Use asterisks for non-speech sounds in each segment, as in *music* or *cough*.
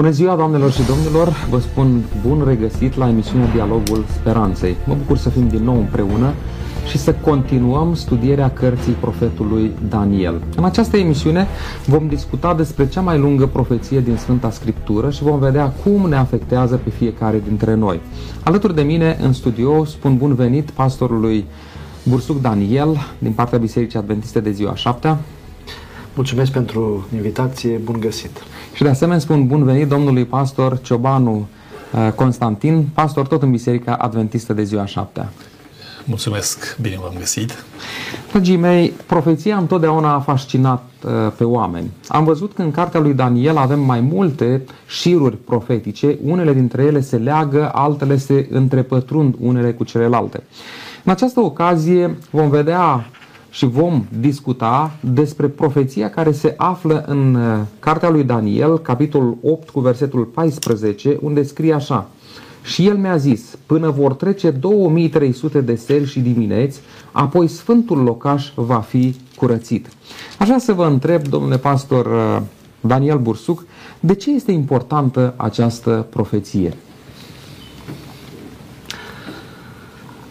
Bună ziua, doamnelor și domnilor! Vă spun bun regăsit la emisiunea Dialogul Speranței. Mă bucur să fim din nou împreună și să continuăm studierea cărții profetului Daniel. În această emisiune vom discuta despre cea mai lungă profeție din Sfânta Scriptură și vom vedea cum ne afectează pe fiecare dintre noi. Alături de mine în studio spun bun venit pastorului Bursuc Daniel din partea Bisericii Adventiste de ziua 7 Mulțumesc pentru invitație, bun găsit! Și de asemenea spun bun venit domnului pastor Ciobanu uh, Constantin, pastor tot în Biserica Adventistă de ziua 7 Mulțumesc, bine v-am găsit. Dragii mei, profeția întotdeauna a fascinat uh, pe oameni. Am văzut că în cartea lui Daniel avem mai multe șiruri profetice, unele dintre ele se leagă, altele se întrepătrund unele cu celelalte. În această ocazie vom vedea și vom discuta despre profeția care se află în uh, cartea lui Daniel, capitolul 8 cu versetul 14, unde scrie așa – și el mi-a zis, până vor trece 2300 de seri și dimineți, apoi sfântul locaș va fi curățit. Aș vrea să vă întreb, domnule pastor uh, Daniel Bursuc, de ce este importantă această profeție?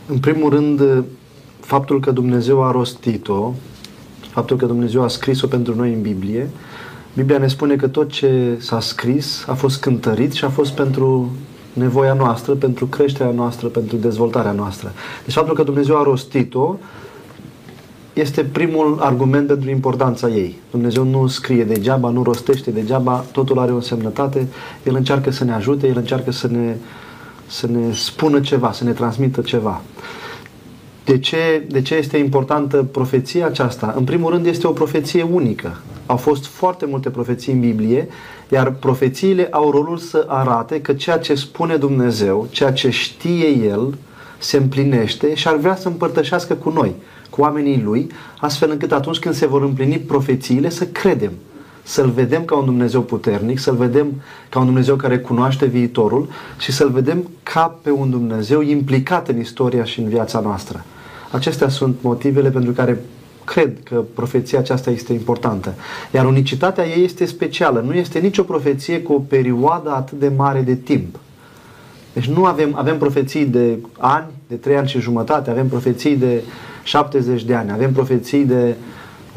În primul rând, faptul că Dumnezeu a rostit-o, faptul că Dumnezeu a scris-o pentru noi în Biblie, Biblia ne spune că tot ce s-a scris a fost cântărit și a fost pentru nevoia noastră, pentru creșterea noastră, pentru dezvoltarea noastră. Deci faptul că Dumnezeu a rostit-o este primul argument pentru importanța ei. Dumnezeu nu scrie degeaba, nu rostește degeaba, totul are o semnătate, El încearcă să ne ajute, El încearcă să ne, să ne spună ceva, să ne transmită ceva. De ce, de ce este importantă profeția aceasta? În primul rând este o profeție unică. Au fost foarte multe profeții în Biblie, iar profețiile au rolul să arate că ceea ce spune Dumnezeu, ceea ce știe El, se împlinește și ar vrea să împărtășească cu noi, cu oamenii Lui, astfel încât atunci când se vor împlini profețiile să credem, să-L vedem ca un Dumnezeu puternic, să-L vedem ca un Dumnezeu care cunoaște viitorul și să-L vedem ca pe un Dumnezeu implicat în istoria și în viața noastră. Acestea sunt motivele pentru care cred că profeția aceasta este importantă. Iar unicitatea ei este specială. Nu este nicio profeție cu o perioadă atât de mare de timp. Deci nu avem, avem profeții de ani, de trei ani și jumătate, avem profeții de 70 de ani, avem profeții de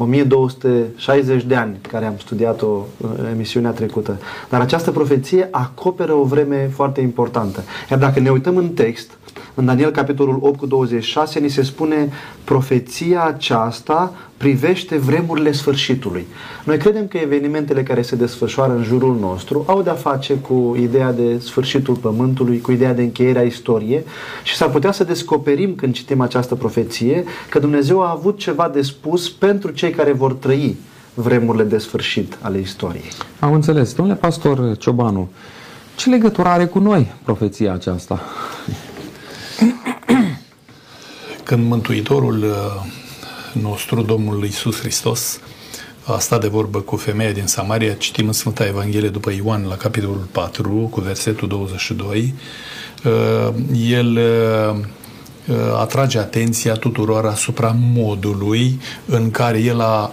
1260 de ani, care am studiat-o în emisiunea trecută. Dar această profeție acoperă o vreme foarte importantă. Iar dacă ne uităm în text, în Daniel capitolul 8 cu 26 ni se spune profeția aceasta privește vremurile sfârșitului. Noi credem că evenimentele care se desfășoară în jurul nostru au de-a face cu ideea de sfârșitul pământului, cu ideea de încheiere a istoriei și s-ar putea să descoperim când citim această profeție că Dumnezeu a avut ceva de spus pentru cei care vor trăi vremurile de sfârșit ale istoriei. Am înțeles. Domnule pastor Ciobanu, ce legătură are cu noi profeția aceasta? Când Mântuitorul uh, nostru, Domnul Iisus Hristos, a stat de vorbă cu femeia din Samaria, citim în Sfânta Evanghelie după Ioan la capitolul 4 cu versetul 22, uh, el uh, atrage atenția tuturor asupra modului în care el a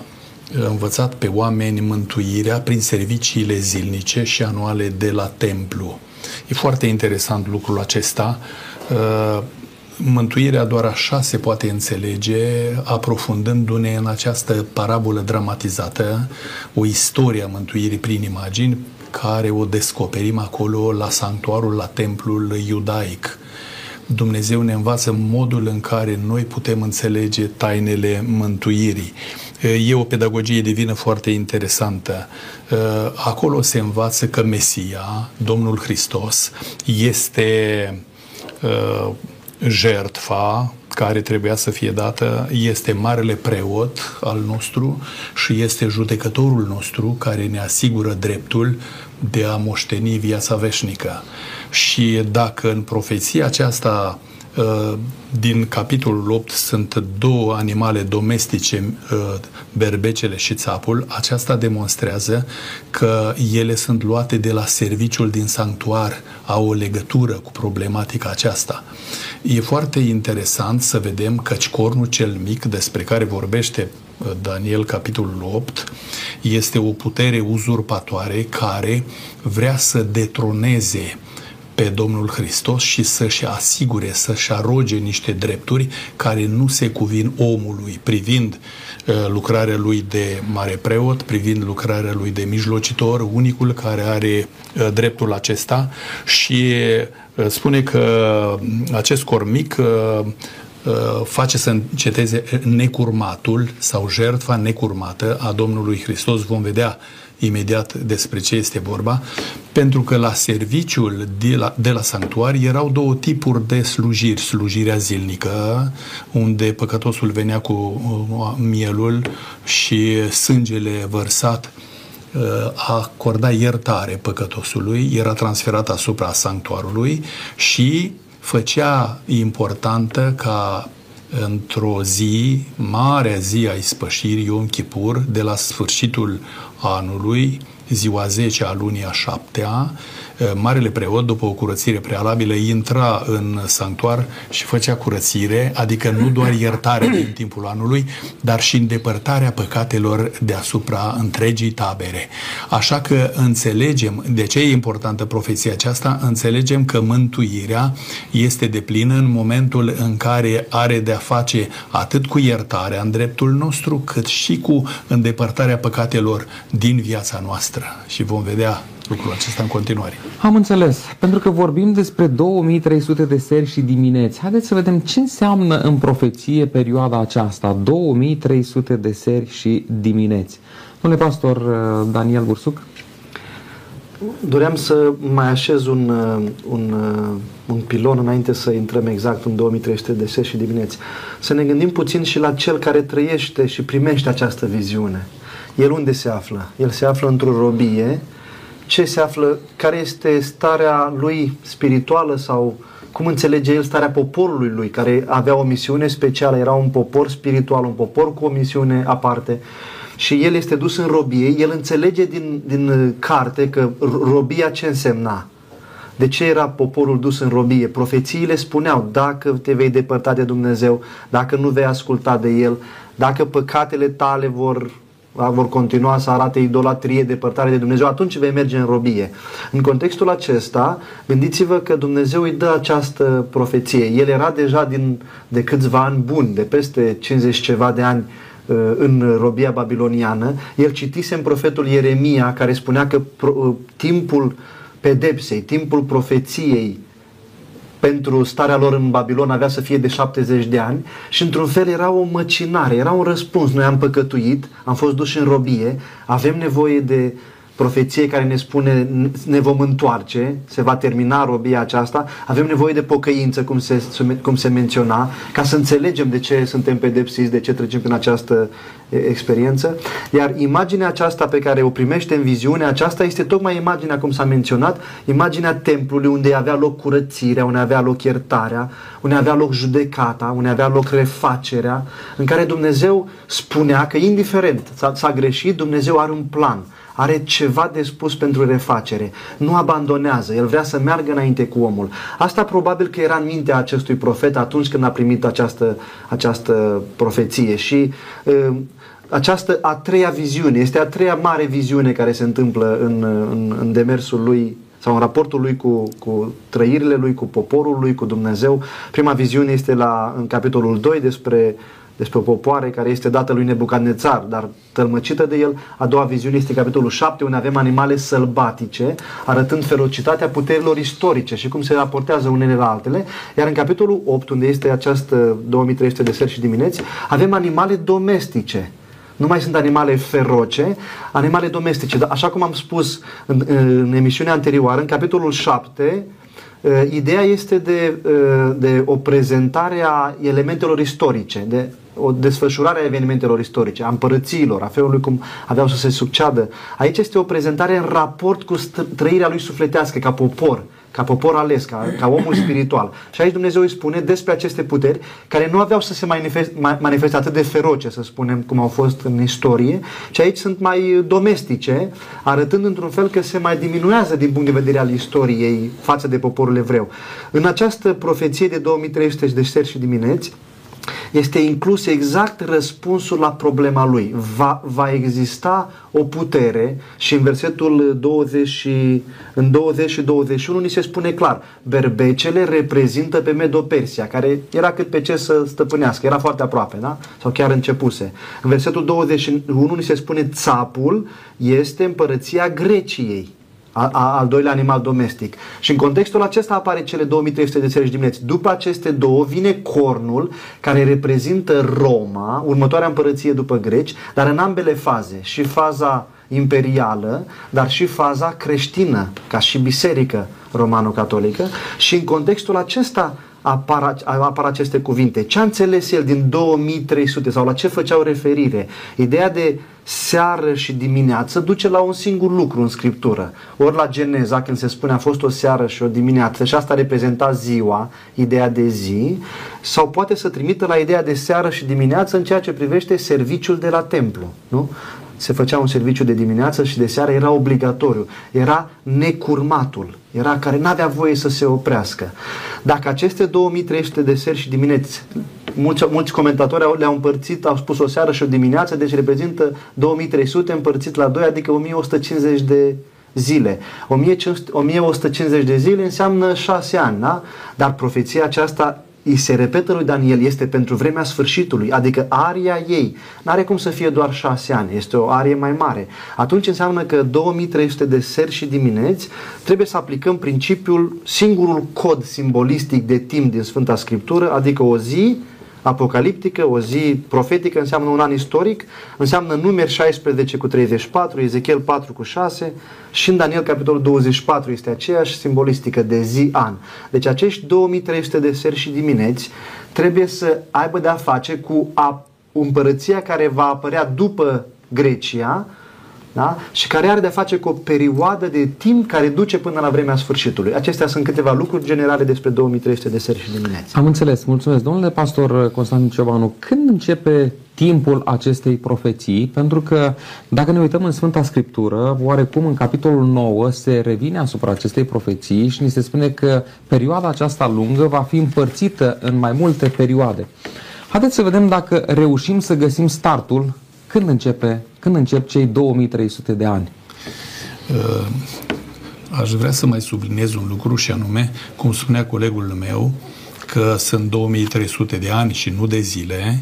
învățat pe oameni mântuirea prin serviciile zilnice și anuale de la templu. E foarte interesant lucrul acesta Mântuirea doar așa se poate înțelege, aprofundându-ne în această parabolă dramatizată, o istorie a mântuirii prin imagini, care o descoperim acolo la sanctuarul, la templul iudaic. Dumnezeu ne învață modul în care noi putem înțelege tainele mântuirii. E o pedagogie divină foarte interesantă. Acolo se învață că Mesia, Domnul Hristos, este jertfa care trebuia să fie dată este marele preot al nostru și este judecătorul nostru care ne asigură dreptul de a moșteni viața veșnică. Și dacă în profeția aceasta Uh, din capitolul 8 sunt două animale domestice, uh, berbecele și țapul. Aceasta demonstrează că ele sunt luate de la serviciul din sanctuar, au o legătură cu problematica aceasta. E foarte interesant să vedem că cornul cel mic, despre care vorbește uh, Daniel capitolul 8, este o putere uzurpatoare care vrea să detroneze pe Domnul Hristos și să-și asigure, să-și aroge niște drepturi care nu se cuvin omului, privind uh, lucrarea lui de mare preot, privind lucrarea lui de mijlocitor, unicul care are uh, dreptul acesta și uh, spune că acest cormic face să înceteze necurmatul sau jertfa necurmată a Domnului Hristos. Vom vedea imediat despre ce este vorba, pentru că la serviciul de la, de la sanctuar erau două tipuri de slujiri. Slujirea zilnică, unde păcătosul venea cu uh, mielul și sângele vărsat uh, acorda iertare păcătosului, era transferat asupra sanctuarului și făcea importantă ca într-o zi, marea zi a ispășirii Yom Kippur, de la sfârșitul anului, ziua 10 a lunii a 7-a, Eh, marele preot, după o curățire prealabilă, intra în sanctuar și făcea curățire, adică nu doar iertare din *clears throat* timpul anului, dar și îndepărtarea păcatelor deasupra întregii tabere. Așa că înțelegem, de ce e importantă profeția aceasta, înțelegem că mântuirea este de plină în momentul în care are de-a face atât cu iertarea în dreptul nostru, cât și cu îndepărtarea păcatelor din viața noastră. Și vom vedea lucrul acesta în continuare. Am înțeles. Pentru că vorbim despre 2300 de seri și dimineți. Haideți să vedem ce înseamnă în profeție perioada aceasta. 2300 de seri și dimineți. Domnule pastor uh, Daniel Bursuc? Doream să mai așez un, uh, un, uh, un pilon înainte să intrăm exact în 2300 de seri și dimineți. Să ne gândim puțin și la cel care trăiește și primește această viziune. El unde se află? El se află într-o robie, ce se află, care este starea lui spirituală sau cum înțelege el starea poporului lui, care avea o misiune specială, era un popor spiritual, un popor cu o misiune aparte și el este dus în robie, el înțelege din, din carte că robia ce însemna. De ce era poporul dus în robie? Profețiile spuneau, dacă te vei depărta de Dumnezeu, dacă nu vei asculta de El, dacă păcatele tale vor vor continua să arate idolatrie, depărtare de Dumnezeu, atunci vei merge în robie. În contextul acesta, gândiți-vă că Dumnezeu îi dă această profeție. El era deja din, de câțiva ani buni, de peste 50 ceva de ani uh, în robia babiloniană. El citise în profetul Ieremia care spunea că uh, timpul pedepsei, timpul profeției pentru starea lor în Babilon avea să fie de 70 de ani și într-un fel era o măcinare, era un răspuns. Noi am păcătuit, am fost duși în robie, avem nevoie de profeție care ne spune ne vom întoarce, se va termina robia aceasta, avem nevoie de pocăință, cum se, cum se menționa, ca să înțelegem de ce suntem pedepsiți, de ce trecem prin această experiență. Iar imaginea aceasta pe care o primește în viziune, aceasta este tocmai imaginea, cum s-a menționat, imaginea templului unde avea loc curățirea, unde avea loc iertarea, unde avea loc judecata, unde avea loc refacerea, în care Dumnezeu spunea că indiferent s-a greșit, Dumnezeu are un plan are ceva de spus pentru refacere. Nu abandonează, el vrea să meargă înainte cu omul. Asta probabil că era în mintea acestui profet atunci când a primit această, această profeție și uh, această a treia viziune, este a treia mare viziune care se întâmplă în, în, în demersul lui sau în raportul lui cu, cu trăirile lui, cu poporul lui, cu Dumnezeu. Prima viziune este la, în capitolul 2 despre despre o popoare care este dată lui Nebucadnețar, dar tălmăcită de el. A doua viziune este capitolul 7, unde avem animale sălbatice, arătând ferocitatea puterilor istorice și cum se raportează unele la altele. Iar în capitolul 8, unde este această 2300 de seri și dimineți, avem animale domestice. Nu mai sunt animale feroce, animale domestice. Așa cum am spus în, în emisiunea anterioară, în capitolul 7, Uh, ideea este de, uh, de o prezentare a elementelor istorice, de o desfășurare a evenimentelor istorice, a împărățiilor, a felului cum aveau să se succeadă. Aici este o prezentare în raport cu trăirea lui sufletească ca popor ca popor ales, ca, ca omul spiritual. Și aici Dumnezeu îi spune despre aceste puteri care nu aveau să se manifeste, manifeste atât de feroce, să spunem, cum au fost în istorie, ci aici sunt mai domestice, arătând într-un fel că se mai diminuează din punct de vedere al istoriei față de poporul evreu. În această profeție de 2300 de seri și dimineți, este inclus exact răspunsul la problema lui. Va, va exista o putere și în versetul 20, în 20 și 21 ni se spune clar, berbecele reprezintă pe Medo-Persia, care era cât pe ce să stăpânească, era foarte aproape, da? Sau chiar începuse. În versetul 21 ni se spune țapul este împărăția Greciei a, a, al doilea animal domestic. Și în contextul acesta apare cele 2300 de țări dimineți. După aceste două vine cornul care reprezintă Roma, următoarea împărăție după greci, dar în ambele faze. Și faza imperială, dar și faza creștină, ca și biserică romano-catolică. Și în contextul acesta apar, apar aceste cuvinte. Ce a înțeles el din 2300 sau la ce făceau referire? Ideea de seară și dimineață duce la un singur lucru în Scriptură. Ori la Geneza, când se spune a fost o seară și o dimineață și asta reprezenta ziua, ideea de zi, sau poate să trimită la ideea de seară și dimineață în ceea ce privește serviciul de la templu. Nu? Se făcea un serviciu de dimineață și de seară era obligatoriu. Era necurmatul. Era care n-avea voie să se oprească. Dacă aceste 2300 de seri și dimineți, mulți, mulți comentatori le-au împărțit, au spus o seară și o dimineață, deci reprezintă 2300 împărțit la 2, adică 1150 de zile. 1150 de zile înseamnă 6 ani, da? Dar profeția aceasta îi se repetă lui Daniel, este pentru vremea sfârșitului, adică aria ei. Nu are cum să fie doar șase ani, este o arie mai mare. Atunci înseamnă că 2300 de seri și dimineți trebuie să aplicăm principiul, singurul cod simbolistic de timp din Sfânta Scriptură, adică o zi apocaliptică, o zi profetică, înseamnă un an istoric, înseamnă numeri 16 cu 34, Ezechiel 4 cu 6 și în Daniel capitolul 24 este aceeași simbolistică de zi-an. Deci acești 2300 de seri și dimineți trebuie să aibă de-a face cu a, împărăția care va apărea după Grecia, da? și care are de-a face cu o perioadă de timp care duce până la vremea sfârșitului. Acestea sunt câteva lucruri generale despre 2300 de seri și dimineți. Am înțeles. Mulțumesc. Domnule pastor Constantin Ciobanu, când începe timpul acestei profeții? Pentru că dacă ne uităm în Sfânta Scriptură, oarecum în capitolul 9 se revine asupra acestei profeții și ni se spune că perioada aceasta lungă va fi împărțită în mai multe perioade. Haideți să vedem dacă reușim să găsim startul când începe, când încep cei 2300 de ani? Uh, aș vrea să mai subliniez un lucru și anume, cum spunea colegul meu, că sunt 2300 de ani și nu de zile,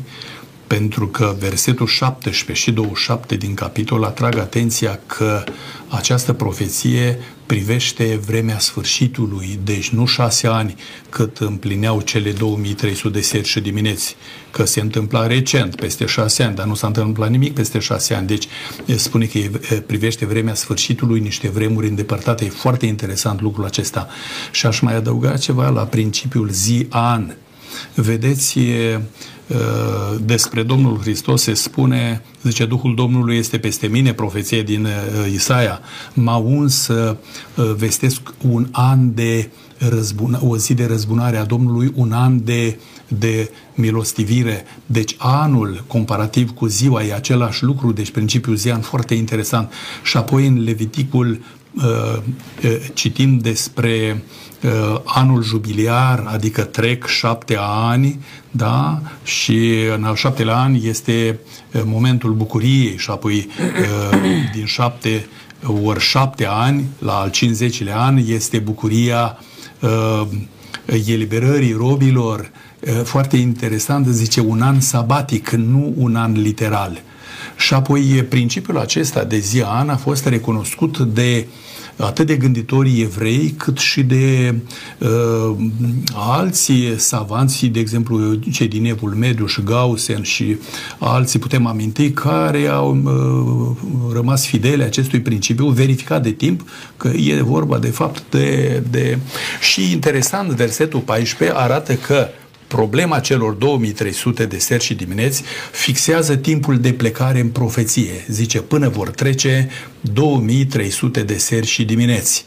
pentru că versetul 17 și 27 din capitol atrag atenția că această profeție privește vremea sfârșitului, deci nu șase ani cât împlineau cele 2300 de seri și dimineți, că se întâmpla recent, peste șase ani, dar nu s-a întâmplat nimic peste șase ani. Deci spune că privește vremea sfârșitului, niște vremuri îndepărtate. E foarte interesant lucrul acesta. Și aș mai adăuga ceva la principiul zi-an. Vedeți, Uh, despre Domnul Hristos se spune, zice, Duhul Domnului este peste mine, profeție din uh, Isaia, m-a uns să uh, vestesc un an de răzbuna, o zi de răzbunare a Domnului, un an de, de milostivire. Deci anul, comparativ cu ziua, e același lucru, deci principiul zi an foarte interesant. Și apoi în Leviticul uh, citim despre uh, anul jubiliar, adică trec șapte ani, da? și în al șaptelea an este uh, momentul bucuriei și apoi uh, *clears throat* din șapte ori șapte ani, la al 50-lea an, este bucuria uh, eliberării robilor, uh, foarte interesant, zice un an sabatic, nu un an literal. Și apoi principiul acesta de zi an a fost recunoscut de uh, atât de gânditorii evrei, cât și de uh, alții savanți, de exemplu cei din Evul Mediu și Gaussen și alții putem aminti, care au uh, rămas fidele acestui principiu, verificat de timp că e vorba de fapt de... de... Și interesant, versetul 14 arată că problema celor 2300 de seri și dimineți fixează timpul de plecare în profeție. Zice, până vor trece 2300 de seri și dimineți.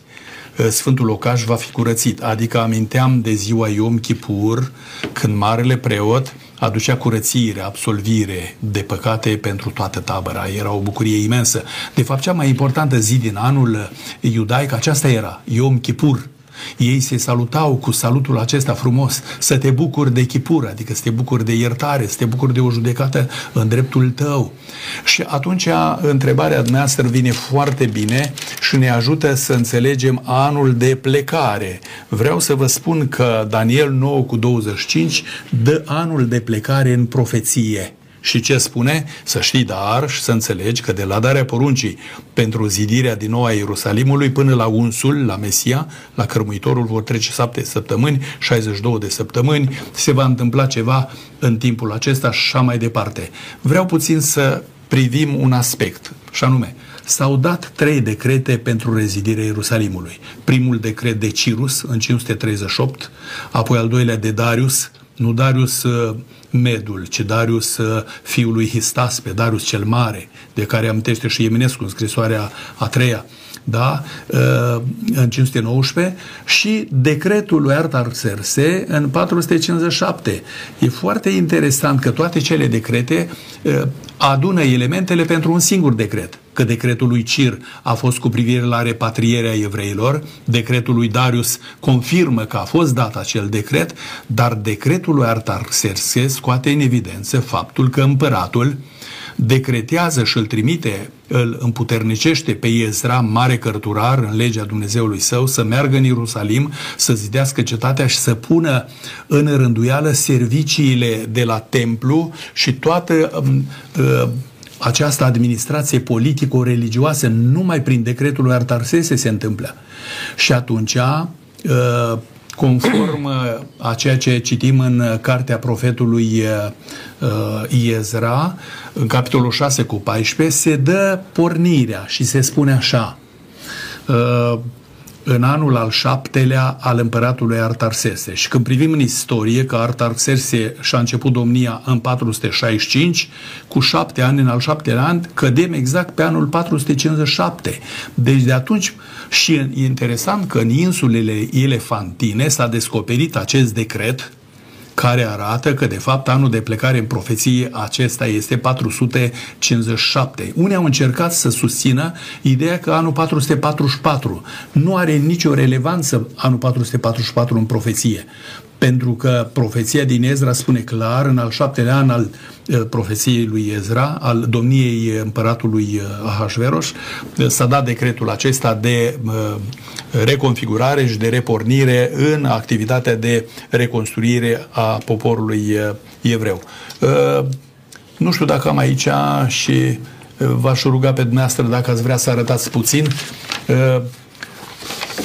Sfântul Locaș va fi curățit. Adică aminteam de ziua Iom Kippur, când Marele Preot aducea curățire, absolvire de păcate pentru toată tabăra. Era o bucurie imensă. De fapt, cea mai importantă zi din anul iudaic, aceasta era, Yom Kippur, ei se salutau cu salutul acesta frumos, să te bucuri de chipură, adică să te bucuri de iertare, să te bucuri de o judecată în dreptul tău. Și atunci întrebarea dumneavoastră vine foarte bine și ne ajută să înțelegem anul de plecare. Vreau să vă spun că Daniel 9 cu 25 dă anul de plecare în profeție. Și ce spune? Să știi dar și să înțelegi că de la darea poruncii pentru zidirea din nou a Ierusalimului până la unsul, la Mesia, la cărmuitorul vor trece șapte săptămâni, 62 de săptămâni, se va întâmpla ceva în timpul acesta și așa mai departe. Vreau puțin să privim un aspect, și anume, s-au dat trei decrete pentru rezidirea Ierusalimului. Primul decret de Cirus în 538, apoi al doilea de Darius, nu Darius uh, Medul, ci Darius uh, fiul lui Histas, pe Darius cel Mare, de care amintește și Eminescu în scrisoarea a treia, da? Uh, în 519 și decretul lui Artaxerxe în 457. E foarte interesant că toate cele decrete uh, adună elementele pentru un singur decret. Că decretul lui Cir a fost cu privire la repatrierea evreilor, decretul lui Darius confirmă că a fost dat acel decret, dar decretul lui Artaxerxe scoate în evidență faptul că împăratul decretează și îl trimite, îl împuternicește pe Ezra, mare cărturar în legea Dumnezeului său, să meargă în Ierusalim, să zidească cetatea și să pună în rânduială serviciile de la templu și toată uh, această administrație politico-religioasă numai prin decretul lui Artarsese se întâmplă. Și atunci uh, conform uh, a ceea ce citim în uh, cartea profetului uh, Iezra, în capitolul 6 cu 14, se dă pornirea și se spune așa în anul al șaptelea al împăratului Artaxerxe. Și când privim în istorie că Artaxerxe și-a început domnia în 465, cu șapte ani, în al șaptelea an, cădem exact pe anul 457. Deci de atunci, și e interesant că în insulele Elefantine s-a descoperit acest decret care arată că, de fapt, anul de plecare în profeție acesta este 457. Unii au încercat să susțină ideea că anul 444 nu are nicio relevanță anul 444 în profeție pentru că profeția din Ezra spune clar, în al șaptelea an al uh, profeției lui Ezra, al domniei împăratului uh, Ahasveros, uh, s-a dat decretul acesta de reconfigurare și de repornire în activitatea de reconstruire a poporului evreu. Nu știu dacă am aici și v-aș ruga pe dumneavoastră dacă ați vrea să arătați puțin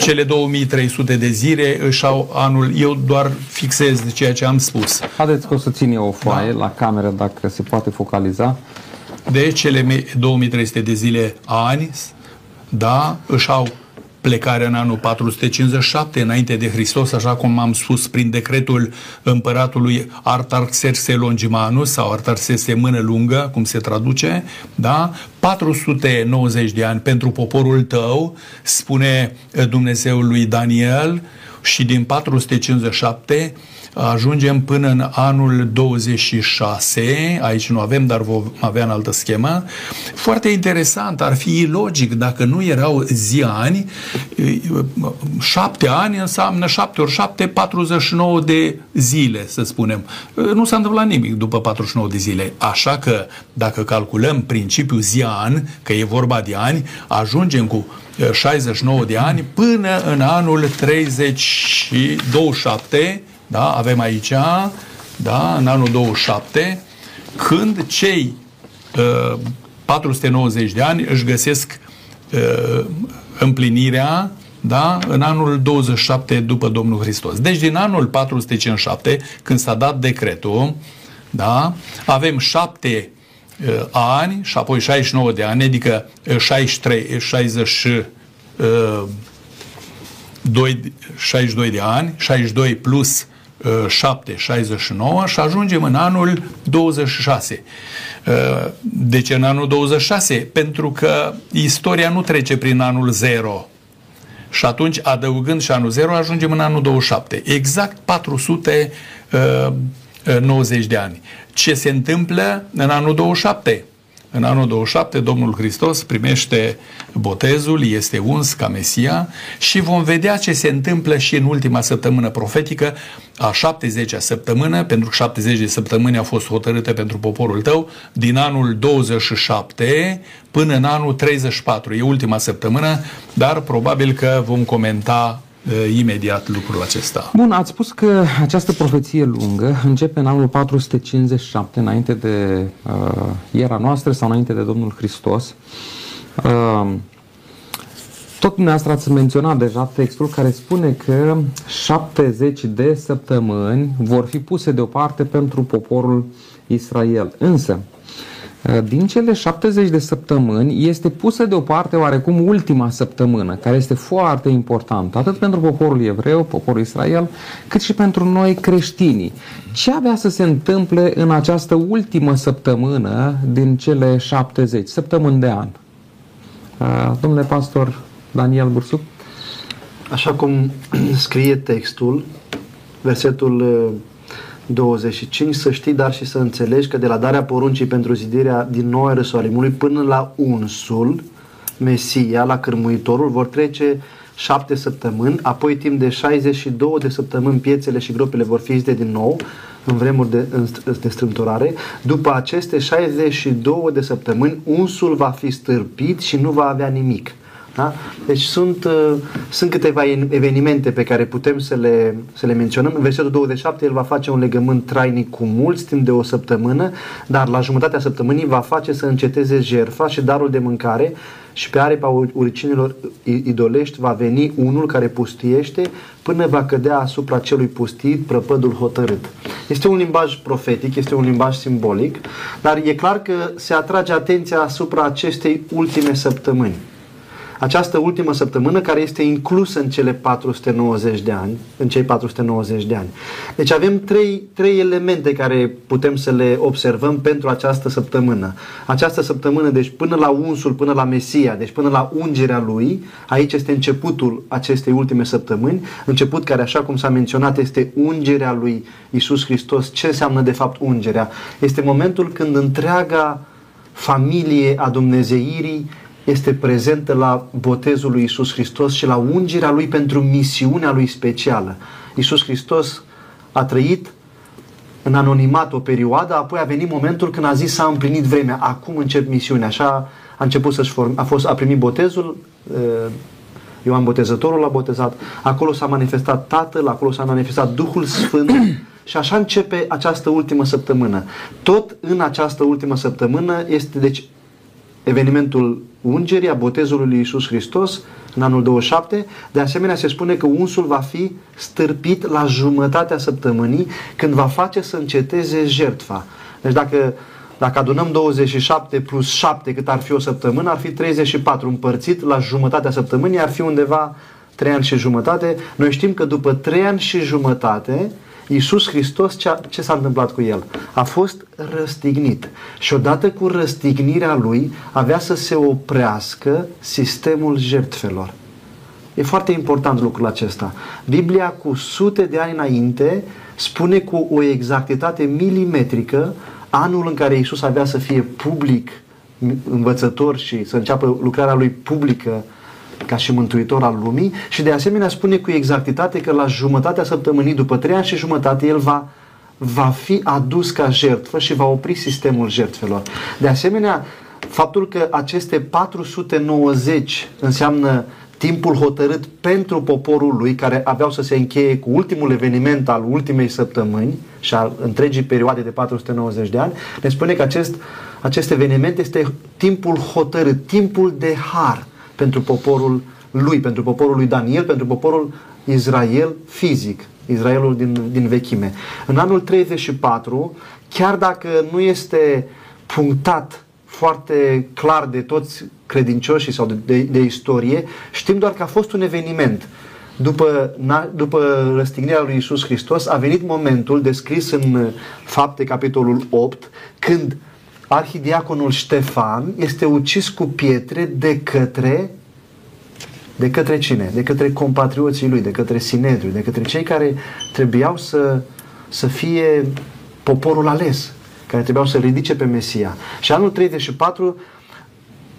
cele 2300 de zile își au anul, eu doar fixez de ceea ce am spus. Haideți că o să țin eu o foaie da. la cameră dacă se poate focaliza. De cele 2300 de zile ani, da, își au plecarea în anul 457 înainte de Hristos, așa cum am spus prin decretul împăratului Artaxerxe Longimanus sau Artaxerxe Mână Lungă, cum se traduce, da? 490 de ani pentru poporul tău, spune Dumnezeul lui Daniel, și din 457 ajungem până în anul 26, aici nu avem, dar vom avea în altă schemă. Foarte interesant, ar fi ilogic dacă nu erau zi ani, șapte ani înseamnă șapte ori șapte, 49 de zile, să spunem. Nu s-a întâmplat nimic după 49 de zile. Așa că, dacă calculăm principiul zi-an, că e vorba de ani, ajungem cu 69 de ani până în anul 30 și 27 da, avem aici, da, în anul 27, când cei uh, 490 de ani își găsesc uh, împlinirea da, în anul 27 după Domnul Hristos. Deci din anul 457, când s-a dat decretul, da, avem șapte uh, ani și apoi 69 de ani, adică 63, 60 uh, 2, 62 de ani, 62 plus 7, 69 și ajungem în anul 26. De ce în anul 26? Pentru că istoria nu trece prin anul 0. Și atunci, adăugând și anul 0, ajungem în anul 27. Exact 490 de ani. Ce se întâmplă în anul 27? În anul 27, Domnul Hristos primește botezul, este uns ca Mesia și vom vedea ce se întâmplă și în ultima săptămână profetică, a 70-a săptămână, pentru că 70 de săptămâni au fost hotărâte pentru poporul tău, din anul 27 până în anul 34. E ultima săptămână, dar probabil că vom comenta uh, imediat lucrul acesta. Bun, ați spus că această profeție lungă începe în anul 457, înainte de uh, era noastră sau înainte de Domnul Hristos. Uh, tot dumneavoastră ați menționat deja textul care spune că 70 de săptămâni vor fi puse deoparte pentru poporul Israel. Însă, Uh, din cele 70 de săptămâni este pusă deoparte oarecum ultima săptămână, care este foarte importantă, atât pentru poporul evreu, poporul Israel, cât și pentru noi creștinii. Ce avea să se întâmple în această ultimă săptămână din cele 70, săptămâni de an? Uh, domnule pastor Daniel Bursuc? Așa cum scrie textul, versetul uh, 25, să știi, dar și să înțelegi că de la darea poruncii pentru zidirea din nou Ierusalimului până la unsul, Mesia, la cârmuitorul, vor trece șapte săptămâni, apoi timp de 62 de săptămâni piețele și gropile vor fi zide din nou, în vremuri de, de strâmtorare. După aceste 62 de săptămâni, unsul va fi stârpit și nu va avea nimic. Da? Deci sunt, uh, sunt câteva evenimente pe care putem să le, să le menționăm. În versetul 27 el va face un legământ trainic cu mulți timp de o săptămână, dar la jumătatea săptămânii va face să înceteze jerfa și darul de mâncare și pe aripa uricinilor idolești va veni unul care pustiește până va cădea asupra celui pustit prăpădul hotărât. Este un limbaj profetic, este un limbaj simbolic, dar e clar că se atrage atenția asupra acestei ultime săptămâni această ultimă săptămână care este inclusă în cele 490 de ani, în cei 490 de ani. Deci avem trei, trei elemente care putem să le observăm pentru această săptămână. Această săptămână, deci până la unsul, până la Mesia, deci până la ungerea lui, aici este începutul acestei ultime săptămâni, început care, așa cum s-a menționat, este ungerea lui Isus Hristos. Ce înseamnă de fapt ungerea? Este momentul când întreaga familie a Dumnezeirii este prezentă la botezul lui Isus Hristos și la ungerea lui pentru misiunea lui specială. Isus Hristos a trăit în anonimat o perioadă, apoi a venit momentul când a zis s-a împlinit vremea, acum încep misiunea. Așa a început să-și form, a, fost, a primit botezul, uh, Ioan Botezătorul l-a botezat, acolo s-a manifestat Tatăl, acolo s-a manifestat Duhul Sfânt *clears throat* și așa începe această ultimă săptămână. Tot în această ultimă săptămână este deci evenimentul ungerii, a botezului lui Iisus Hristos în anul 27. De asemenea, se spune că unsul va fi stârpit la jumătatea săptămânii când va face să înceteze jertfa. Deci dacă, dacă adunăm 27 plus 7 cât ar fi o săptămână, ar fi 34 împărțit la jumătatea săptămânii, ar fi undeva 3 ani și jumătate. Noi știm că după 3 ani și jumătate, Iisus Hristos, ce, ce s-a întâmplat cu el? A fost răstignit. Și odată cu răstignirea lui, avea să se oprească sistemul jertfelor. E foarte important lucrul acesta. Biblia cu sute de ani înainte spune cu o exactitate milimetrică anul în care Iisus avea să fie public învățător și să înceapă lucrarea lui publică ca și mântuitor al lumii și de asemenea spune cu exactitate că la jumătatea săptămânii, după trei ani și jumătate, el va, va fi adus ca jertfă și va opri sistemul jertfelor. De asemenea, faptul că aceste 490 înseamnă timpul hotărât pentru poporul lui, care aveau să se încheie cu ultimul eveniment al ultimei săptămâni și al întregii perioade de 490 de ani, ne spune că acest, acest eveniment este timpul hotărât, timpul de har pentru poporul lui, pentru poporul lui Daniel, pentru poporul Israel fizic, Israelul din, din vechime. În anul 34, chiar dacă nu este punctat foarte clar de toți credincioșii sau de, de, de istorie, știm doar că a fost un eveniment după, na, după răstignirea lui Isus Hristos, a venit momentul descris în Fapte, capitolul 8, când arhidiaconul Ștefan este ucis cu pietre de către de către cine? De către compatrioții lui, de către Sinedriu, de către cei care trebuiau să, să fie poporul ales, care trebuiau să ridice pe Mesia. Și anul 34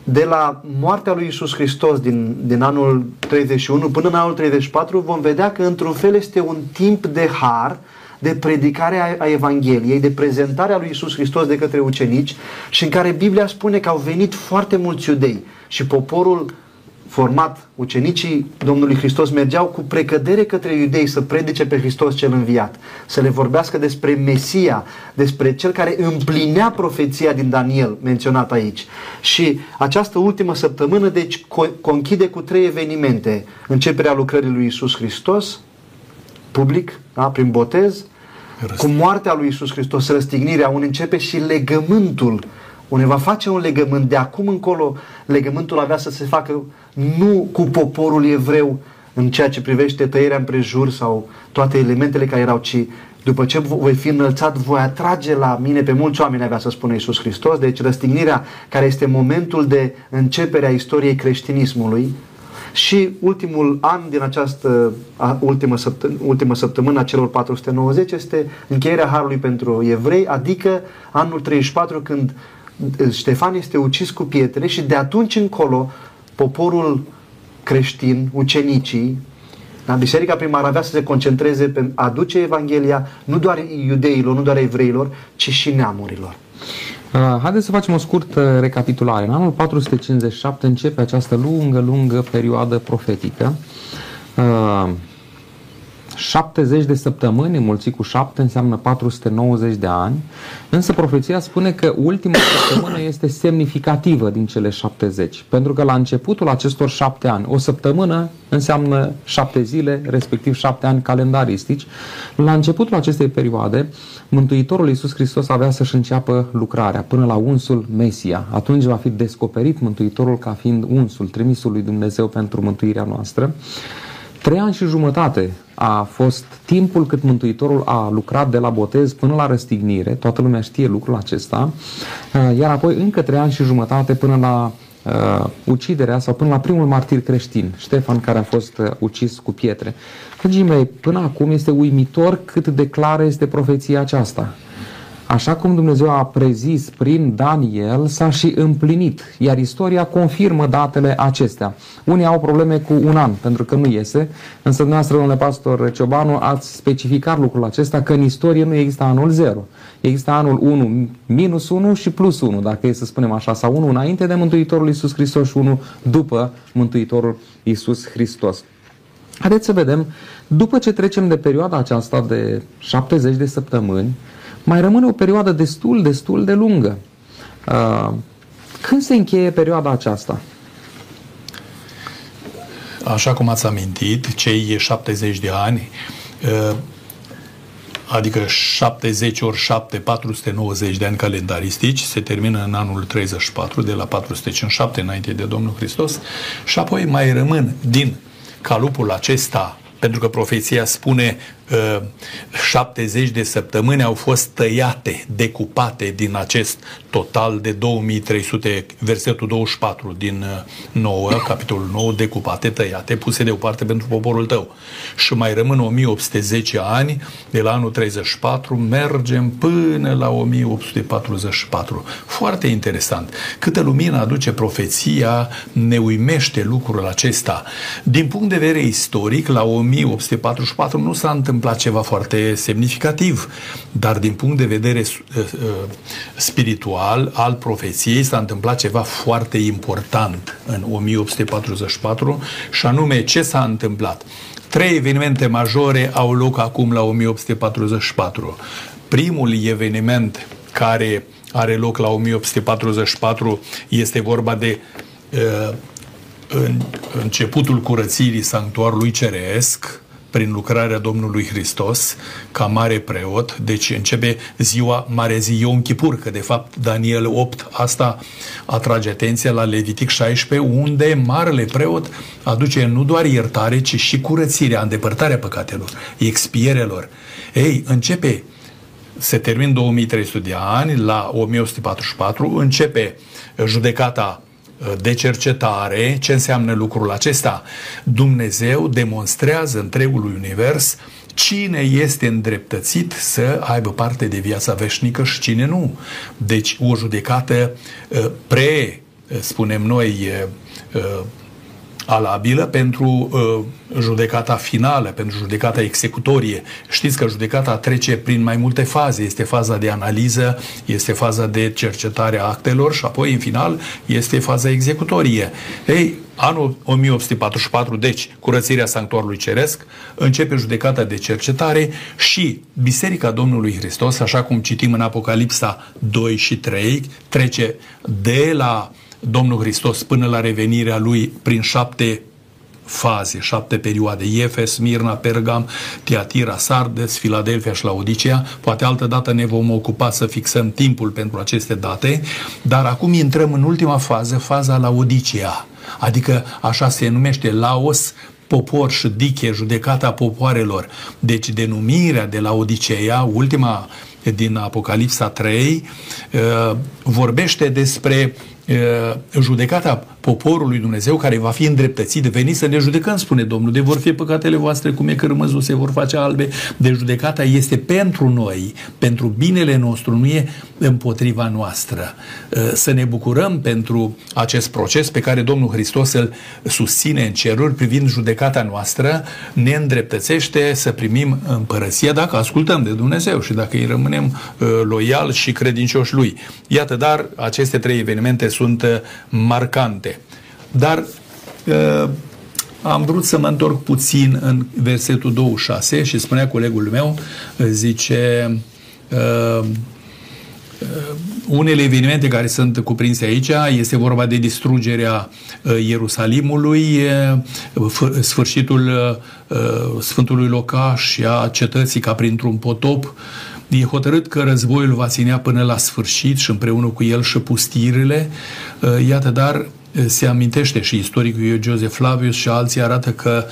de la moartea lui Isus Hristos din, din anul 31 până în anul 34 vom vedea că într-un fel este un timp de har, de predicare a, a Evangheliei, de prezentare a lui Isus Hristos de către ucenici și în care Biblia spune că au venit foarte mulți iudei și poporul format, ucenicii Domnului Hristos mergeau cu precădere către iudei să predice pe Hristos cel înviat, să le vorbească despre Mesia, despre cel care împlinea profeția din Daniel menționat aici. Și această ultimă săptămână, deci, co- conchide cu trei evenimente. Începerea lucrării lui Isus Hristos, public, da, prin botez, cu moartea lui Isus Hristos, răstignirea, unde începe și legământul unde va face un legământ. De acum încolo, legământul avea să se facă nu cu poporul evreu în ceea ce privește tăierea împrejur sau toate elementele care erau, ci după ce voi fi înălțat, voi atrage la mine pe mulți oameni, avea să spună Iisus Hristos. Deci răstignirea care este momentul de începere a istoriei creștinismului, și ultimul an din această ultimă, săptămână, ultimă săptămână a celor 490 este încheierea Harului pentru evrei, adică anul 34 când Ștefan este ucis cu pietre și de atunci încolo poporul creștin, ucenicii, da, biserica primară avea să se concentreze pe a aduce Evanghelia nu doar iudeilor, nu doar evreilor, ci și neamurilor. Uh, haideți să facem o scurtă recapitulare. În anul 457 începe această lungă, lungă perioadă profetică. Uh, 70 de săptămâni înmulțit cu 7 înseamnă 490 de ani, însă profeția spune că ultima săptămână este semnificativă din cele 70, pentru că la începutul acestor 7 ani, o săptămână înseamnă 7 zile, respectiv 7 ani calendaristici, la începutul acestei perioade, Mântuitorul Iisus Hristos avea să-și înceapă lucrarea până la unsul Mesia. Atunci va fi descoperit Mântuitorul ca fiind unsul, trimisul lui Dumnezeu pentru mântuirea noastră. Trei ani și jumătate a fost timpul cât Mântuitorul a lucrat de la botez până la răstignire, toată lumea știe lucrul acesta, uh, iar apoi încă trei ani și jumătate până la uh, uciderea sau până la primul martir creștin, Ștefan, care a fost uh, ucis cu pietre. Dragii mei, până acum este uimitor cât de clară este profeția aceasta. Așa cum Dumnezeu a prezis prin Daniel, s-a și împlinit, iar istoria confirmă datele acestea. Unii au probleme cu un an, pentru că nu iese, însă dumneavoastră, domnule pastor Ciobanu, ați specificat lucrul acesta, că în istorie nu există anul 0. Există anul 1 minus 1 și plus 1, dacă e să spunem așa, sau 1 înainte de Mântuitorul Iisus Hristos și 1 după Mântuitorul Iisus Hristos. Haideți să vedem, după ce trecem de perioada aceasta de 70 de săptămâni, mai rămâne o perioadă destul, destul de lungă. Uh, când se încheie perioada aceasta? Așa cum ați amintit, cei 70 de ani, uh, adică 70 ori 7, 490 de ani calendaristici, se termină în anul 34, de la 457 înainte de Domnul Hristos, și apoi mai rămân din calupul acesta pentru că profeția spune 70 de săptămâni au fost tăiate, decupate din acest total de 2300, versetul 24 din 9, uh, capitolul 9, decupate, tăiate, puse deoparte pentru poporul tău. Și mai rămân 1810 ani, de la anul 34 mergem până la 1844. Foarte interesant. Câtă lumină aduce profeția, ne uimește lucrul acesta. Din punct de vedere istoric, la 1844 nu s-a întâmplat întâmplat ceva foarte semnificativ, dar din punct de vedere uh, uh, spiritual al profeției s-a întâmplat ceva foarte important în 1844 și anume ce s-a întâmplat. Trei evenimente majore au loc acum la 1844. Primul eveniment care are loc la 1844 este vorba de uh, în, începutul curățirii sanctuarului ceresc, prin lucrarea Domnului Hristos ca mare preot, deci începe ziua Mare Zi Iom Chipur, că de fapt Daniel 8 asta atrage atenția la Levitic 16, unde marele preot aduce nu doar iertare, ci și curățirea, îndepărtarea păcatelor, expierelor. Ei, începe se termin 2300 de ani, la 1144 începe judecata Uh, de cercetare, ce înseamnă lucrul acesta? Dumnezeu demonstrează întregului univers cine este îndreptățit să aibă parte de viața veșnică și cine nu. Deci o judecată uh, pre, uh, spunem noi, alabilă pentru uh, judecata finală, pentru judecata executorie. Știți că judecata trece prin mai multe faze. Este faza de analiză, este faza de cercetare a actelor și apoi, în final, este faza executorie. Ei, anul 1844, deci curățirea sanctuarului ceresc, începe judecata de cercetare și Biserica Domnului Hristos, așa cum citim în Apocalipsa 2 și 3, trece de la uh, Domnul Hristos până la revenirea Lui prin șapte faze, șapte perioade, Efes, Mirna, Pergam, Tiatira, Sardes, Filadelfia și Laodicea. Poate altă dată ne vom ocupa să fixăm timpul pentru aceste date, dar acum intrăm în ultima fază, faza Laodicea, adică așa se numește Laos, popor și diche, judecata popoarelor. Deci denumirea de la Odiseea, ultima din Apocalipsa 3, uh, vorbește despre judecata poporului Dumnezeu care va fi îndreptățit, veni să ne judecăm, spune Domnul, de vor fi păcatele voastre cum e cărmăzul, se vor face albe, de judecata este pentru noi, pentru binele nostru, nu e împotriva noastră. Să ne bucurăm pentru acest proces pe care Domnul Hristos îl susține în ceruri privind judecata noastră, ne îndreptățește să primim împărăția dacă ascultăm de Dumnezeu și dacă îi rămânem loial și credincioși Lui. Iată, dar aceste trei evenimente sunt uh, marcante. Dar uh, am vrut să mă întorc puțin în versetul 26 și spunea colegul meu, zice uh, unele evenimente care sunt cuprinse aici este vorba de distrugerea Ierusalimului, sfârșitul Sfântului Locaș și a cetății ca printr-un potop, E hotărât că războiul va ținea până la sfârșit și împreună cu el și pustirile. Uh, iată, dar se amintește și istoricul Joseph Flavius și alții arată că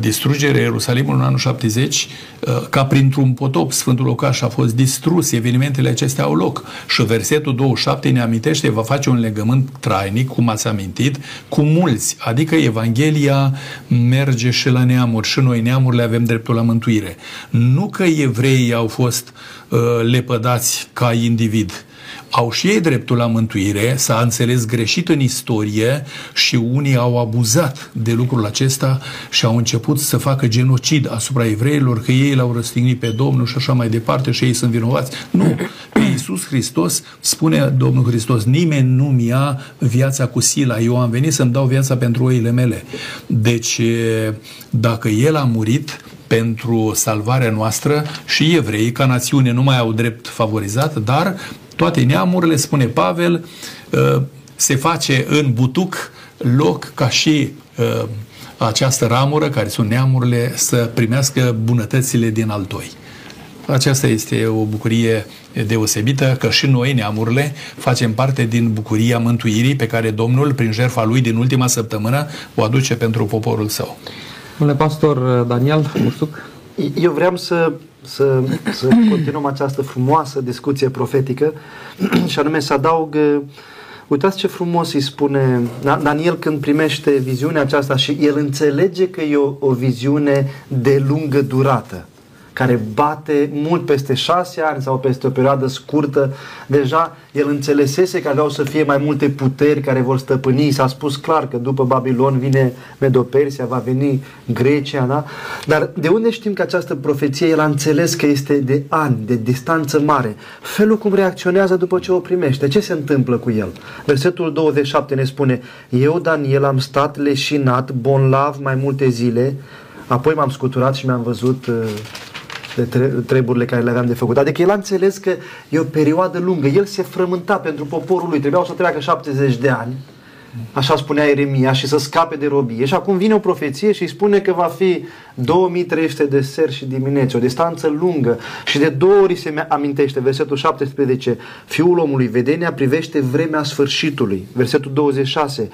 distrugerea Ierusalimului în anul 70, uh, ca printr-un potop, Sfântul Locaș a fost distrus, evenimentele acestea au loc. Și versetul 27 ne amintește, va face un legământ trainic, cum ați amintit, cu mulți, adică Evanghelia merge și la neamuri și noi neamurile avem dreptul la mântuire. Nu că evreii au fost uh, lepădați ca individ, au și ei dreptul la mântuire, s-a înțeles greșit în istorie și unii au abuzat de lucrul acesta și au început să facă genocid asupra evreilor, că ei l-au răstignit pe Domnul și așa mai departe și ei sunt vinovați. Nu, pe Iisus Hristos spune Domnul Hristos, nimeni nu mi ia viața cu sila, eu am venit să-mi dau viața pentru oile mele. Deci, dacă El a murit, pentru salvarea noastră și evrei ca națiune nu mai au drept favorizat, dar toate neamurile, spune Pavel, uh, se face în butuc loc ca și uh, această ramură, care sunt neamurile, să primească bunătățile din altoi. Aceasta este o bucurie deosebită că și noi, neamurile, facem parte din bucuria mântuirii pe care Domnul, prin jertfa Lui din ultima săptămână, o aduce pentru poporul său. Domnule pastor Daniel Bursuc. Eu vreau să să, să continuăm această frumoasă discuție profetică. *clears throat* Și anume să adaug Uitați ce frumos îi spune Daniel când primește viziunea aceasta și el înțelege că e o, o viziune de lungă durată care bate mult peste șase ani sau peste o perioadă scurtă, deja el înțelesese că aveau să fie mai multe puteri care vor stăpâni. S-a spus clar că după Babilon vine Medopersia, va veni Grecia, da? Dar de unde știm că această profeție el a înțeles că este de ani, de distanță mare? Felul cum reacționează după ce o primește. Ce se întâmplă cu el? Versetul 27 ne spune Eu, Daniel, am stat leșinat, bonlav mai multe zile, apoi m-am scuturat și mi-am văzut uh, de treburile care le aveam de făcut. Adică el a înțeles că e o perioadă lungă. El se frământa pentru poporul lui. Trebuiau să treacă 70 de ani așa spunea Eremia, și să scape de robie. Și acum vine o profeție și îi spune că va fi 2300 de seri și dimineți, o distanță lungă. Și de două ori se amintește, versetul 17, Fiul omului, vedenia privește vremea sfârșitului. Versetul 26,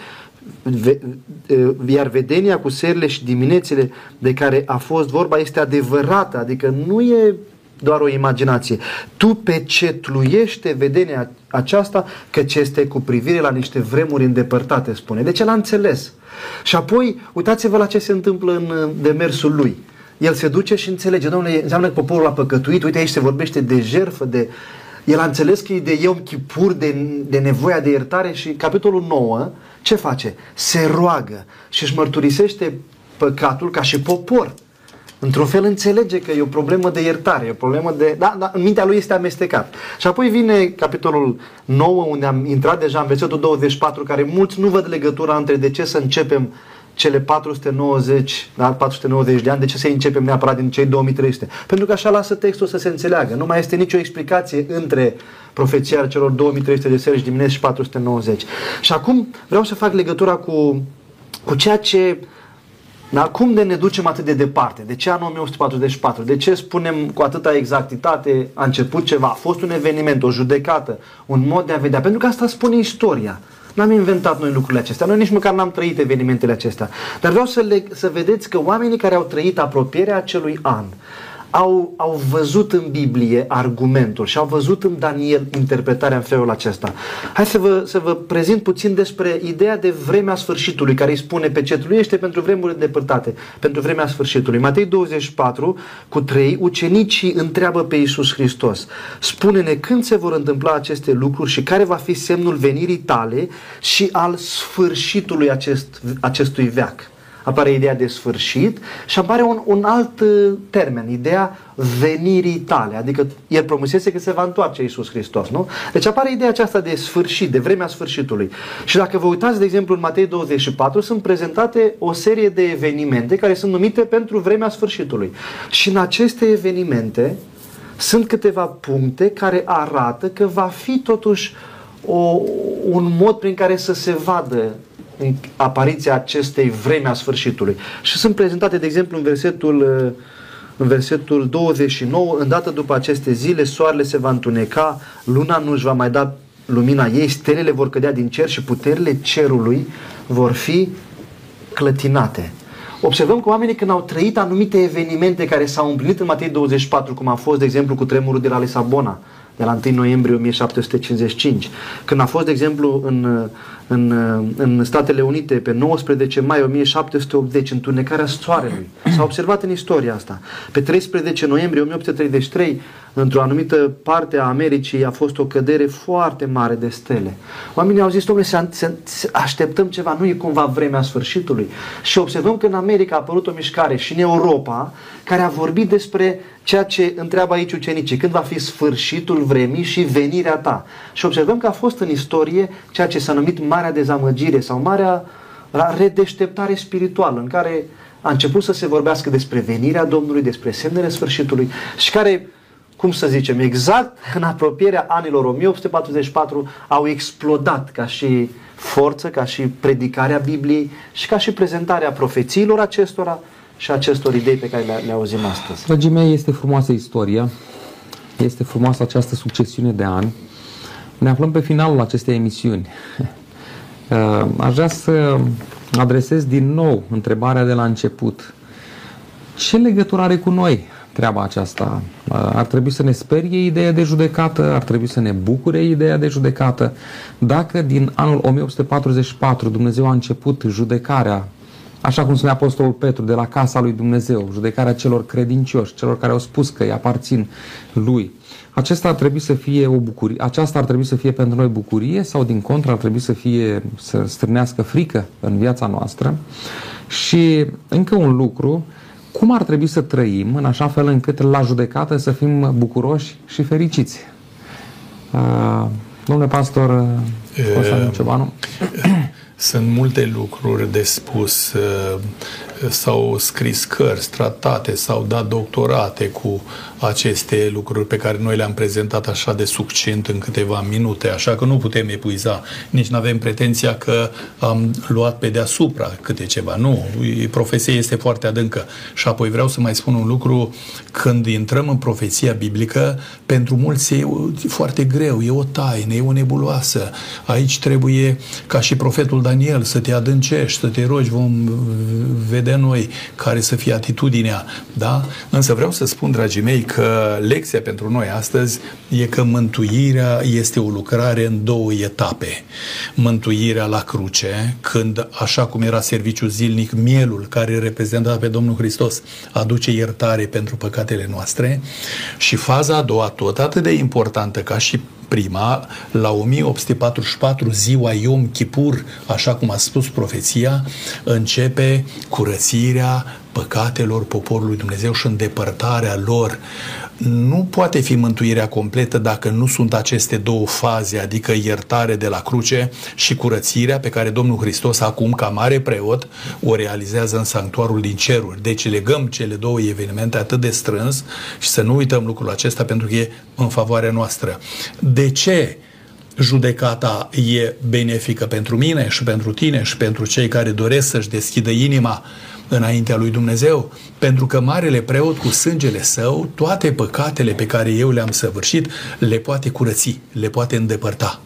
iar vedenia cu serile și diminețile de care a fost vorba este adevărată, adică nu e doar o imaginație. Tu pecetluiește vedenia aceasta ce este cu privire la niște vremuri îndepărtate, spune. Deci el a înțeles. Și apoi, uitați-vă la ce se întâmplă în demersul lui. El se duce și înțelege, domnule, înseamnă că poporul a păcătuit, uite aici se vorbește de jerfă, de... El a înțeles că e de Iom Chipur, de, de nevoia de iertare și capitolul 9, ce face? Se roagă și își mărturisește păcatul ca și popor într-un fel înțelege că e o problemă de iertare, e o problemă de... Da, da, în mintea lui este amestecat. Și apoi vine capitolul 9, unde am intrat deja în versetul 24, care mulți nu văd legătura între de ce să începem cele 490, da, 490 de ani, de ce să începem neapărat din cei 2300? Pentru că așa lasă textul să se înțeleagă. Nu mai este nicio explicație între profeția celor 2300 de seri dimineți și 490. Și acum vreau să fac legătura cu, cu ceea ce dar cum de ne ducem atât de departe? De ce anul 1844? De ce spunem cu atâta exactitate a început ceva? A fost un eveniment, o judecată, un mod de a vedea. Pentru că asta spune istoria. N-am inventat noi lucrurile acestea. Noi nici măcar n-am trăit evenimentele acestea. Dar vreau să, le, să vedeți că oamenii care au trăit apropierea acelui an, au, au văzut în Biblie argumentul și au văzut în Daniel interpretarea în felul acesta. Hai să vă, să vă prezint puțin despre ideea de vremea sfârșitului, care îi spune pe cetul este pentru vremuri îndepărtate, pentru vremea sfârșitului. Matei 24 cu 3, ucenicii întreabă pe Iisus Hristos, spune-ne când se vor întâmpla aceste lucruri și care va fi semnul venirii tale și al sfârșitului acest, acestui veac apare ideea de sfârșit și apare un, un alt uh, termen, ideea venirii tale, adică el promisese că se va întoarce Iisus Hristos, nu? Deci apare ideea aceasta de sfârșit, de vremea sfârșitului. Și dacă vă uitați, de exemplu, în Matei 24, sunt prezentate o serie de evenimente care sunt numite pentru vremea sfârșitului. Și în aceste evenimente sunt câteva puncte care arată că va fi totuși o, un mod prin care să se vadă apariția acestei vreme a sfârșitului. Și sunt prezentate, de exemplu, în versetul, în versetul 29, îndată după aceste zile, soarele se va întuneca, luna nu își va mai da lumina ei, stelele vor cădea din cer și puterile cerului vor fi clătinate. Observăm că oamenii când au trăit anumite evenimente care s-au împlinit în Matei 24, cum a fost, de exemplu, cu tremurul de la Lisabona, de la 1 noiembrie 1755, când a fost, de exemplu, în în, în Statele Unite pe 19 mai 1780, întunecarea soarelui. S-a observat în istoria asta. Pe 13 noiembrie 1833, într-o anumită parte a Americii, a fost o cădere foarte mare de stele. Oamenii au zis, domnule, așteptăm ceva, nu e cumva vremea sfârșitului. Și observăm că în America a apărut o mișcare și în Europa care a vorbit despre ceea ce întreabă aici ucenicii, când va fi sfârșitul vremii și venirea ta. Și observăm că a fost în istorie ceea ce s-a numit marea dezamăgire sau marea redeșteptare spirituală, în care a început să se vorbească despre venirea Domnului, despre semnele sfârșitului și care, cum să zicem, exact în apropierea anilor 1844 au explodat ca și forță, ca și predicarea Bibliei și ca și prezentarea profețiilor acestora și acestor idei pe care le, le auzim astăzi. Dragii mei, este frumoasă istoria, este frumoasă această succesiune de ani. Ne aflăm pe finalul acestei emisiuni. Uh, aș vrea să adresez din nou întrebarea de la început. Ce legătură are cu noi treaba aceasta? Uh, ar trebui să ne sperie ideea de judecată? Ar trebui să ne bucure ideea de judecată? Dacă din anul 1844 Dumnezeu a început judecarea Așa cum spunea Apostolul Petru, de la casa lui Dumnezeu, judecarea celor credincioși, celor care au spus că îi aparțin lui. Acesta ar trebui să fie o bucurie, aceasta ar trebui să fie pentru noi bucurie sau din contră ar trebui să fie să strânească frică în viața noastră. Și încă un lucru, cum ar trebui să trăim în așa fel încât la judecată să fim bucuroși și fericiți? Uh, domnule pastor Constantin Ciobanu. Sunt multe lucruri de spus. Uh, s-au scris cărți, tratate, s-au dat doctorate cu aceste lucruri pe care noi le-am prezentat așa de succint în câteva minute, așa că nu putem epuiza, nici nu avem pretenția că am luat pe deasupra câte ceva. Nu, profesia este foarte adâncă. Și apoi vreau să mai spun un lucru, când intrăm în profeția biblică, pentru mulți e foarte greu, e o taină, e o nebuloasă. Aici trebuie, ca și profetul Daniel, să te adâncești, să te rogi, vom vedea noi care să fie atitudinea, da? Însă vreau să spun, dragii mei, că lecția pentru noi astăzi e că mântuirea este o lucrare în două etape. Mântuirea la cruce, când, așa cum era serviciul zilnic, mielul care reprezenta pe Domnul Hristos aduce iertare pentru păcatele noastre și faza a doua, tot atât de importantă ca și prima, la 1844, ziua Iom Kippur, așa cum a spus profeția, începe curățirea păcatelor poporului Dumnezeu și îndepărtarea lor nu poate fi mântuirea completă dacă nu sunt aceste două faze, adică iertare de la cruce și curățirea pe care Domnul Hristos acum, ca mare preot, o realizează în sanctuarul din ceruri. Deci legăm cele două evenimente atât de strâns și să nu uităm lucrul acesta pentru că e în favoarea noastră. De ce judecata e benefică pentru mine și pentru tine și pentru cei care doresc să-și deschidă inima înaintea lui Dumnezeu, pentru că marele preot cu sângele său, toate păcatele pe care eu le-am săvârșit, le poate curăți, le poate îndepărta.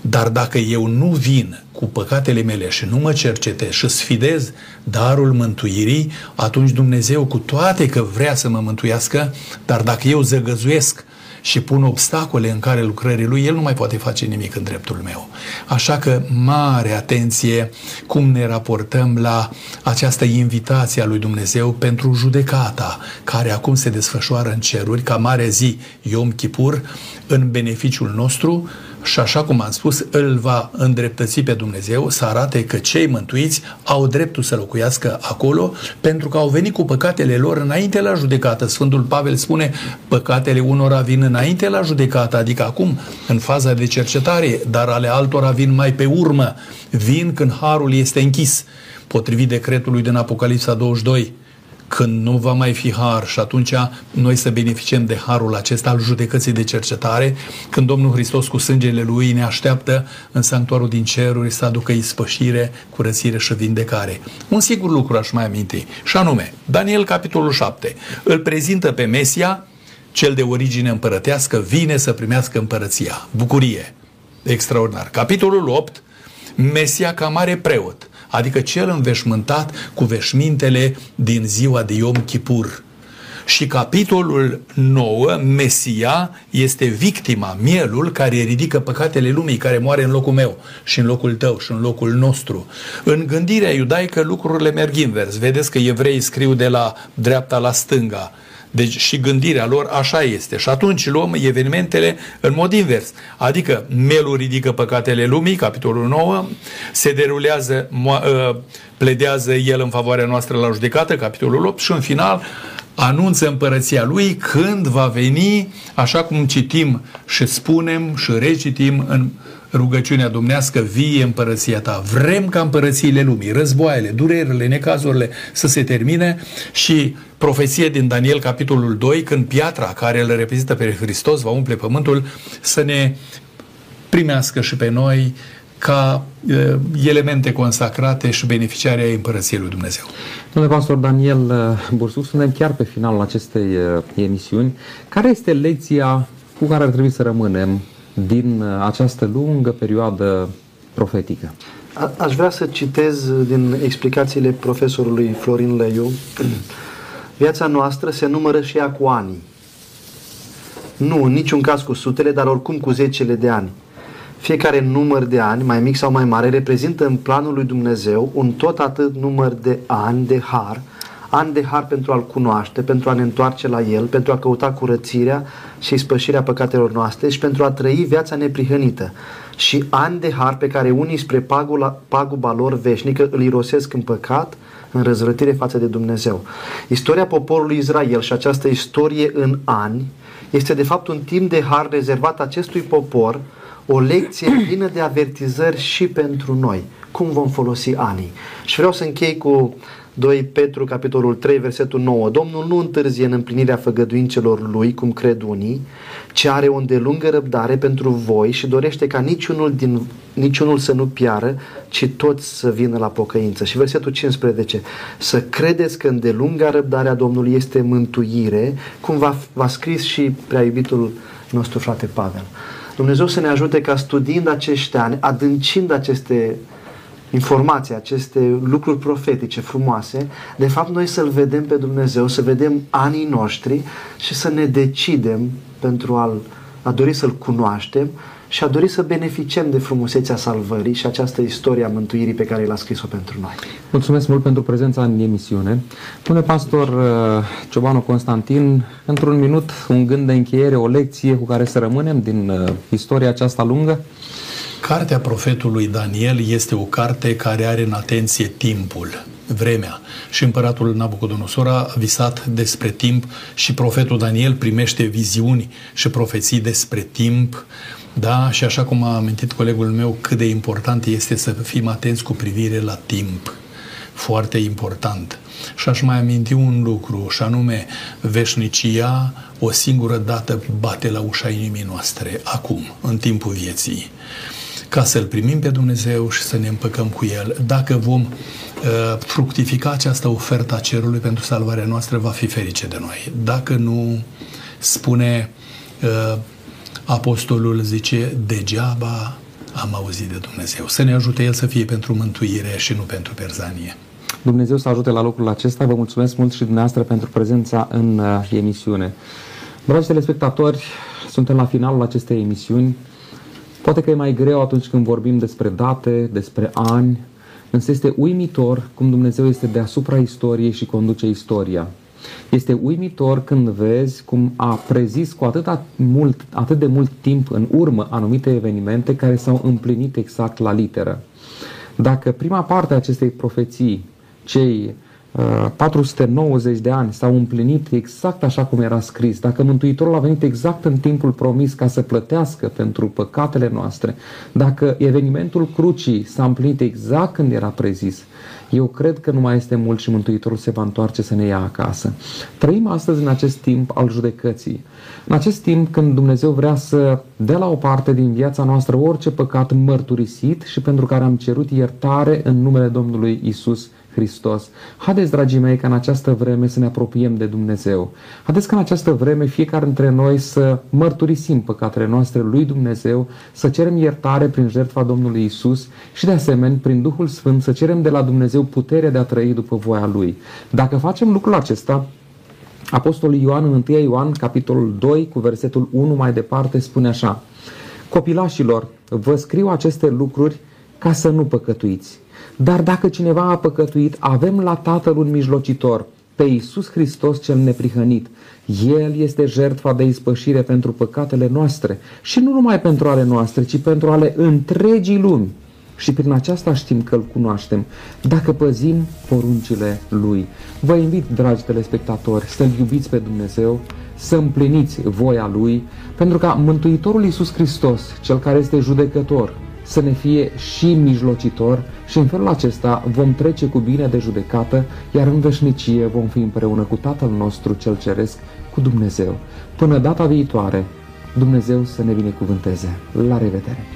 Dar dacă eu nu vin cu păcatele mele și nu mă cercetez și sfidez darul mântuirii, atunci Dumnezeu, cu toate că vrea să mă mântuiască, dar dacă eu zăgăzuiesc și pun obstacole în care lucrării lui, el nu mai poate face nimic în dreptul meu. Așa că mare atenție cum ne raportăm la această invitație a lui Dumnezeu pentru judecata care acum se desfășoară în ceruri ca mare zi Iom Kippur în beneficiul nostru și așa cum am spus, îl va îndreptăți pe Dumnezeu să arate că cei mântuiți au dreptul să locuiască acolo pentru că au venit cu păcatele lor înainte la judecată. Sfântul Pavel spune păcatele unora vin înainte la judecată, adică acum în faza de cercetare, dar ale altora vin mai pe urmă, vin când harul este închis. Potrivit decretului din Apocalipsa 22, când nu va mai fi har și atunci noi să beneficiem de harul acesta al judecății de cercetare, când Domnul Hristos cu sângele Lui ne așteaptă în sanctuarul din ceruri să aducă ispășire, curățire și vindecare. Un sigur lucru aș mai aminti, și anume, Daniel capitolul 7 îl prezintă pe Mesia, cel de origine împărătească, vine să primească împărăția. Bucurie. Extraordinar. Capitolul 8, Mesia ca mare preot adică cel înveșmântat cu veșmintele din ziua de Yom Kippur. Și capitolul 9, Mesia, este victima, mielul care ridică păcatele lumii, care moare în locul meu și în locul tău și în locul nostru. În gândirea iudaică lucrurile merg invers. Vedeți că evreii scriu de la dreapta la stânga deci și gândirea lor așa este. Și atunci luăm evenimentele în mod invers. Adică melul ridică păcatele lumii, capitolul 9, se derulează, ă, pledează el în favoarea noastră la judecată, capitolul 8, și în final anunță împărăția lui când va veni, așa cum citim și spunem și recitim în rugăciunea dumnească vie împărăția ta. Vrem ca împărățiile lumii, războaiele, durerile, necazurile să se termine și profeție din Daniel capitolul 2, când piatra care îl reprezintă pe Hristos va umple pământul, să ne primească și pe noi ca uh, elemente consacrate și beneficiare ai împărăției lui Dumnezeu. Domnule pastor Daniel Bursuc, suntem chiar pe finalul acestei uh, emisiuni. Care este lecția cu care ar trebui să rămânem din uh, această lungă perioadă profetică? A, aș vrea să citez din explicațiile profesorului Florin Leiu. *clears throat* Viața noastră se numără și ea cu ani. Nu, în niciun caz cu sutele, dar oricum cu zecele de ani. Fiecare număr de ani, mai mic sau mai mare, reprezintă în planul lui Dumnezeu un tot atât număr de ani de har, ani de har pentru a-L cunoaște, pentru a ne întoarce la El, pentru a căuta curățirea și spășirea păcatelor noastre și pentru a trăi viața neprihănită. Și ani de har pe care unii spre pagula, paguba lor veșnică îl irosesc în păcat, în răzvrătire față de Dumnezeu. Istoria poporului Israel și această istorie în ani este de fapt un timp de har rezervat acestui popor, o lecție *clears throat* plină de avertizări și pentru noi cum vom folosi anii. Și vreau să închei cu 2 Petru, capitolul 3, versetul 9. Domnul nu întârzie în împlinirea făgăduincelor lui, cum cred unii, ci are o îndelungă răbdare pentru voi și dorește ca niciunul, din, niciunul să nu piară, ci toți să vină la pocăință. Și versetul 15. Să credeți că îndelunga răbdarea Domnului este mântuire, cum va, va scris și prea iubitul nostru frate Pavel. Dumnezeu să ne ajute ca studiind acești ani, adâncind aceste informații, aceste lucruri profetice frumoase, de fapt noi să-L vedem pe Dumnezeu, să vedem anii noștri și să ne decidem pentru a, a dori să-L cunoaștem și a dori să beneficiem de frumusețea salvării și această istorie a mântuirii pe care l-a scris-o pentru noi. Mulțumesc mult pentru prezența în emisiune. Pune pastor uh, Ciobanu Constantin, într-un minut, un gând de încheiere, o lecție cu care să rămânem din uh, istoria aceasta lungă? Cartea profetului Daniel este o carte care are în atenție timpul, vremea. Și împăratul Nabucodonosor a visat despre timp și profetul Daniel primește viziuni și profeții despre timp. Da, și așa cum a amintit colegul meu, cât de important este să fim atenți cu privire la timp. Foarte important. Și aș mai aminti un lucru, și anume, veșnicia o singură dată bate la ușa inimii noastre, acum, în timpul vieții ca să-L primim pe Dumnezeu și să ne împăcăm cu El. Dacă vom uh, fructifica această ofertă a cerului pentru salvarea noastră, va fi ferice de noi. Dacă nu, spune uh, apostolul, zice, degeaba am auzit de Dumnezeu. Să ne ajute El să fie pentru mântuire și nu pentru perzanie. Dumnezeu să ajute la lucrul acesta. Vă mulțumesc mult și dumneavoastră pentru prezența în uh, emisiune. Dragi telespectatori, suntem la finalul acestei emisiuni. Poate că e mai greu atunci când vorbim despre date, despre ani, însă este uimitor cum Dumnezeu este deasupra istoriei și conduce istoria. Este uimitor când vezi cum a prezis cu atât, mult, atât de mult timp în urmă anumite evenimente care s-au împlinit exact la literă. Dacă prima parte a acestei profeții, cei 490 de ani s-au împlinit exact așa cum era scris, dacă Mântuitorul a venit exact în timpul promis ca să plătească pentru păcatele noastre, dacă evenimentul crucii s-a împlinit exact când era prezis, eu cred că nu mai este mult și Mântuitorul se va întoarce să ne ia acasă. Trăim astăzi în acest timp al judecății. În acest timp când Dumnezeu vrea să dea la o parte din viața noastră orice păcat mărturisit și pentru care am cerut iertare în numele Domnului Isus Hristos. Haideți, dragii mei, ca în această vreme să ne apropiem de Dumnezeu. Haideți ca în această vreme fiecare dintre noi să mărturisim păcatele noastre lui Dumnezeu, să cerem iertare prin jertfa Domnului Isus și de asemenea prin Duhul Sfânt să cerem de la Dumnezeu puterea de a trăi după voia Lui. Dacă facem lucrul acesta, Apostolul Ioan în 1 Ioan, capitolul 2, cu versetul 1 mai departe, spune așa Copilașilor, vă scriu aceste lucruri ca să nu păcătuiți. Dar dacă cineva a păcătuit, avem la Tatăl un mijlocitor, pe Iisus Hristos cel neprihănit. El este jertfa de ispășire pentru păcatele noastre și nu numai pentru ale noastre, ci pentru ale întregii lumi. Și prin aceasta știm că îl cunoaștem, dacă păzim poruncile lui. Vă invit, dragi telespectatori, să-L iubiți pe Dumnezeu, să împliniți voia Lui, pentru ca Mântuitorul Iisus Hristos, Cel care este judecător, să ne fie și mijlocitor și în felul acesta vom trece cu bine de judecată, iar în veșnicie vom fi împreună cu Tatăl nostru cel Ceresc, cu Dumnezeu. Până data viitoare, Dumnezeu să ne binecuvânteze. La revedere!